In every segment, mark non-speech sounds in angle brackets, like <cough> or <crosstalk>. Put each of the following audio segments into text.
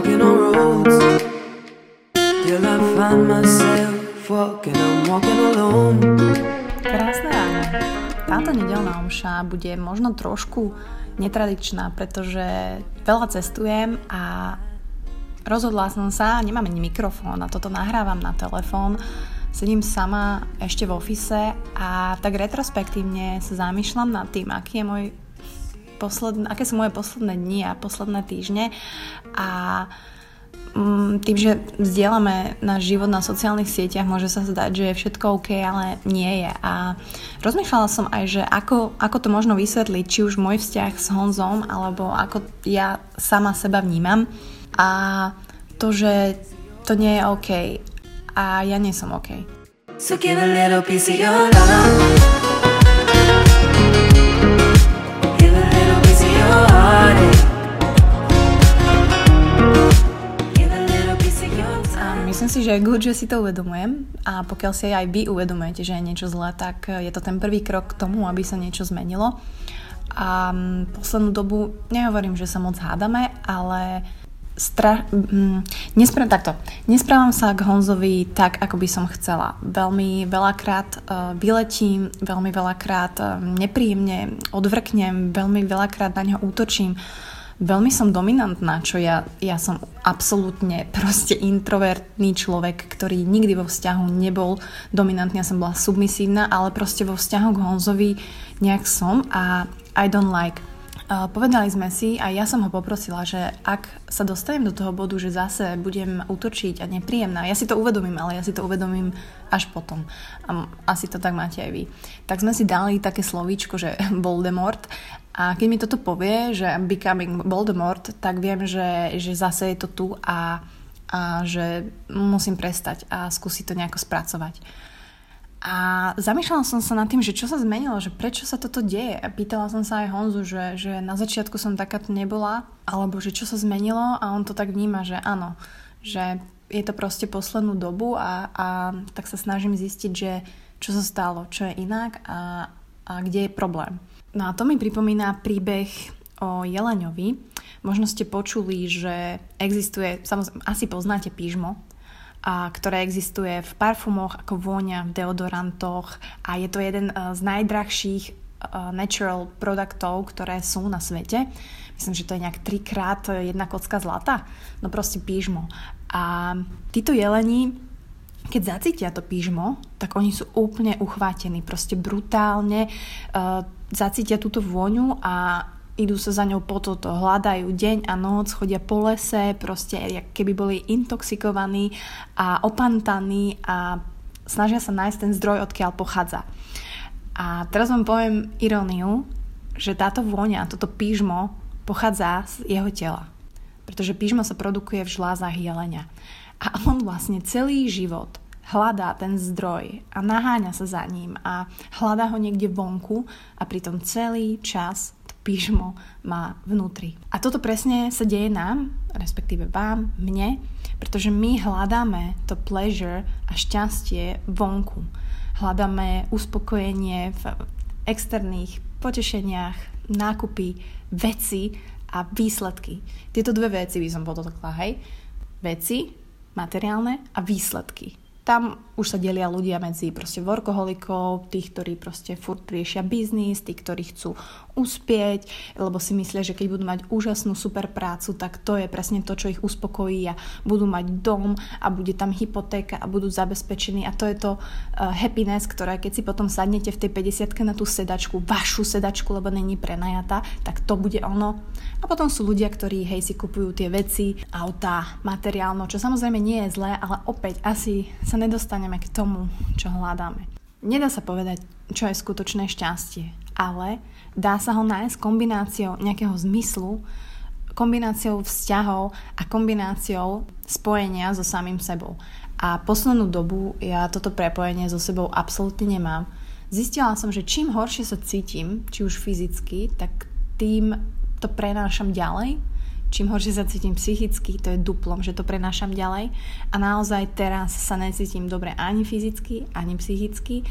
walking on roads till I find myself walking, I'm walking alone. Krásne ráno. Táto nedelná omša bude možno trošku netradičná, pretože veľa cestujem a rozhodla som sa, nemám ani mikrofón a toto nahrávam na telefón, sedím sama ešte v ofise a tak retrospektívne sa zamýšľam nad tým, aký je môj posledné, aké sú moje posledné dni a posledné týždne a mm, tým, že vzdielame náš život na sociálnych sieťach, môže sa zdať, že je všetko OK, ale nie je. A rozmýšľala som aj, že ako, ako to možno vysvetliť, či už môj vzťah s Honzom, alebo ako ja sama seba vnímam. A to, že to nie je OK a ja nie som OK. So give a little piece of your love. Myslím si, že je good, že si to uvedomujem. A pokiaľ si aj vy uvedomujete, že je niečo zlé, tak je to ten prvý krok k tomu, aby sa niečo zmenilo. A mm, poslednú dobu nehovorím, že sa moc hádame, ale stra- mm, nespra- takto. Nesprávam sa k Honzovi tak, ako by som chcela. Veľmi veľakrát uh, vyletím, veľmi veľakrát uh, nepríjemne odvrknem, veľmi veľakrát na ňo útočím. Veľmi som dominantná, čo ja, ja som absolútne proste introvertný človek, ktorý nikdy vo vzťahu nebol dominantný, ja som bola submisívna, ale proste vo vzťahu k Honzovi nejak som a I don't like. Povedali sme si a ja som ho poprosila, že ak sa dostanem do toho bodu, že zase budem útočiť a nepríjemná, ja si to uvedomím, ale ja si to uvedomím až potom. Um, asi to tak máte aj vy. Tak sme si dali také slovíčko, že <laughs> Voldemort a keď mi toto povie, že I'm becoming Voldemort, tak viem, že, že zase je to tu a, a že musím prestať a skúsiť to nejako spracovať. A zamýšľala som sa nad tým, že čo sa zmenilo, že prečo sa toto deje. A pýtala som sa aj Honzu, že, že na začiatku som takáto nebola, alebo že čo sa zmenilo a on to tak vníma, že áno, že je to proste poslednú dobu a, a tak sa snažím zistiť, že čo sa stalo, čo je inak a, a kde je problém. No a to mi pripomína príbeh o Jeleňovi. Možno ste počuli, že existuje, samozrejme, asi poznáte pížmo, a ktoré existuje v parfumoch ako vôňa, v deodorantoch a je to jeden eh, z najdrahších uh, natural produktov, ktoré sú na svete. Myslím, že to je nejak trikrát jedna kocka zlata. No proste pížmo. A títo jelení keď zacítia to pížmo, tak oni sú úplne uchvátení, proste brutálne uh, zacítia túto vôňu a idú sa za ňou po toto, hľadajú deň a noc, chodia po lese, proste keby boli intoxikovaní a opantaní a snažia sa nájsť ten zdroj, odkiaľ pochádza. A teraz vám poviem iróniu, že táto vôňa, toto pížmo pochádza z jeho tela. Pretože pížmo sa produkuje v žlázach jelenia. A on vlastne celý život hľadá ten zdroj a naháňa sa za ním a hľadá ho niekde vonku a pritom celý čas pížmo má vnútri. A toto presne sa deje nám, respektíve vám, mne, pretože my hľadáme to pleasure a šťastie vonku. Hľadáme uspokojenie v externých potešeniach, nákupy, veci a výsledky. Tieto dve veci by som podotkla, hej. Veci materiálne a výsledky tam už sa delia ľudia medzi proste workoholikov, tých, ktorí proste furt riešia biznis, tí, ktorí chcú uspieť, lebo si myslia, že keď budú mať úžasnú super prácu, tak to je presne to, čo ich uspokojí a budú mať dom a bude tam hypotéka a budú zabezpečení a to je to uh, happiness, ktoré keď si potom sadnete v tej 50 na tú sedačku, vašu sedačku, lebo není prenajatá, tak to bude ono. A potom sú ľudia, ktorí hej si kupujú tie veci, autá, materiálno, čo samozrejme nie je zlé, ale opäť asi sa nedostaneme k tomu, čo hľadáme. Nedá sa povedať, čo je skutočné šťastie, ale dá sa ho nájsť kombináciou nejakého zmyslu, kombináciou vzťahov a kombináciou spojenia so samým sebou. A poslednú dobu ja toto prepojenie so sebou absolútne nemám. Zistila som, že čím horšie sa cítim, či už fyzicky, tak tým to prenášam ďalej čím horšie sa cítim psychicky, to je duplom, že to prenášam ďalej a naozaj teraz sa necítim dobre ani fyzicky, ani psychicky.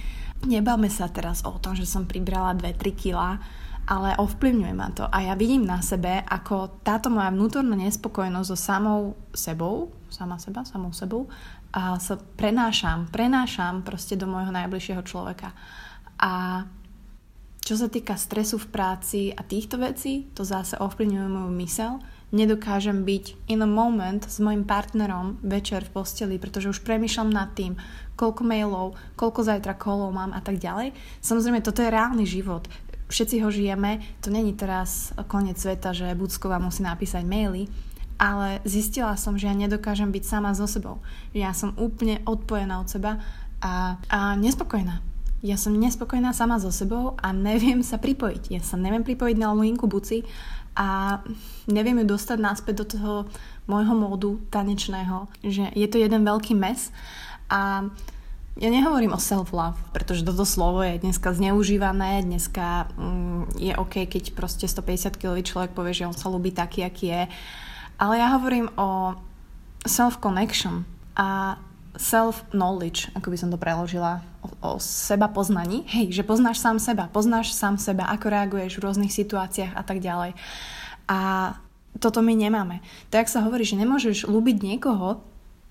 Nebáme sa teraz o tom, že som pribrala 2-3 kg ale ovplyvňuje ma to. A ja vidím na sebe, ako táto moja vnútorná nespokojnosť so samou sebou, sama seba, samou sebou, a sa prenášam, prenášam proste do môjho najbližšieho človeka. A čo sa týka stresu v práci a týchto vecí, to zase ovplyvňuje moju mysel. Nedokážem byť in a moment s mojim partnerom večer v posteli, pretože už premýšľam nad tým, koľko mailov, koľko zajtra kolov mám a tak ďalej. Samozrejme, toto je reálny život. Všetci ho žijeme, to není teraz koniec sveta, že Bucková musí napísať maily, ale zistila som, že ja nedokážem byť sama so sebou. Ja som úplne odpojená od seba a, a nespokojná ja som nespokojná sama so sebou a neviem sa pripojiť. Ja sa neviem pripojiť na linku buci a neviem ju dostať naspäť do toho môjho módu tanečného, že je to jeden veľký mes a ja nehovorím o self-love, pretože toto slovo je dneska zneužívané, dneska mm, je OK, keď proste 150 kg človek povie, že on sa ľúbi taký, aký je, ale ja hovorím o self-connection a self-knowledge, ako by som to preložila, o, o seba poznaní. Hej, že poznáš sám seba, poznáš sám seba, ako reaguješ v rôznych situáciách a tak ďalej. A toto my nemáme. Tak sa hovorí, že nemôžeš ľúbiť niekoho,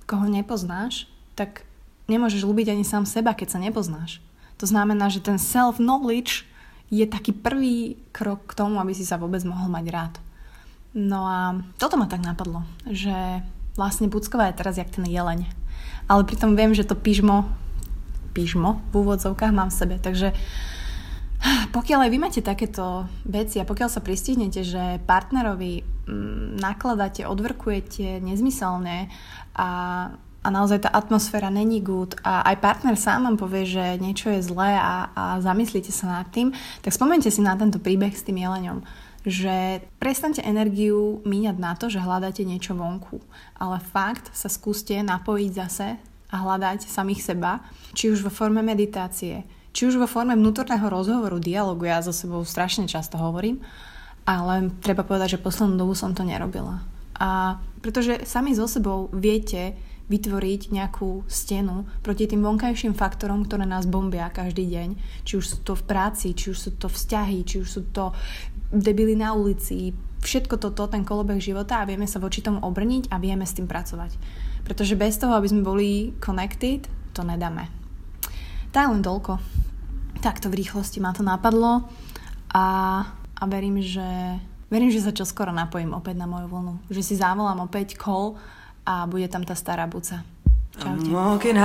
koho nepoznáš, tak nemôžeš ľúbiť ani sám seba, keď sa nepoznáš. To znamená, že ten self-knowledge je taký prvý krok k tomu, aby si sa vôbec mohol mať rád. No a toto ma tak napadlo, že vlastne Bucková je teraz jak ten jeleň ale pritom viem, že to pyžmo, pyžmo v úvodzovkách mám v sebe. Takže pokiaľ aj vy máte takéto veci a pokiaľ sa pristihnete, že partnerovi mm, nakladáte, odvrkujete nezmyselne a, a naozaj tá atmosféra není good a aj partner sám vám povie, že niečo je zlé a, a zamyslíte sa nad tým, tak spomente si na tento príbeh s tým jeleňom že prestante energiu míňať na to, že hľadáte niečo vonku. Ale fakt sa skúste napojiť zase a hľadať samých seba, či už vo forme meditácie, či už vo forme vnútorného rozhovoru, dialogu, ja so sebou strašne často hovorím, ale treba povedať, že poslednú dobu som to nerobila. A pretože sami so sebou viete vytvoriť nejakú stenu proti tým vonkajším faktorom, ktoré nás bombia každý deň. Či už sú to v práci, či už sú to vzťahy, či už sú to debily na ulici, všetko toto, ten kolobeh života a vieme sa voči tomu obrniť a vieme s tým pracovať. Pretože bez toho, aby sme boli connected, to nedáme. Tak len toľko. Takto v rýchlosti ma to napadlo a, a verím, že verím, že sa čoskoro napojím opäť na moju vlnu. Že si zavolám opäť call a bude tam tá stará buca. Čaute. Walking.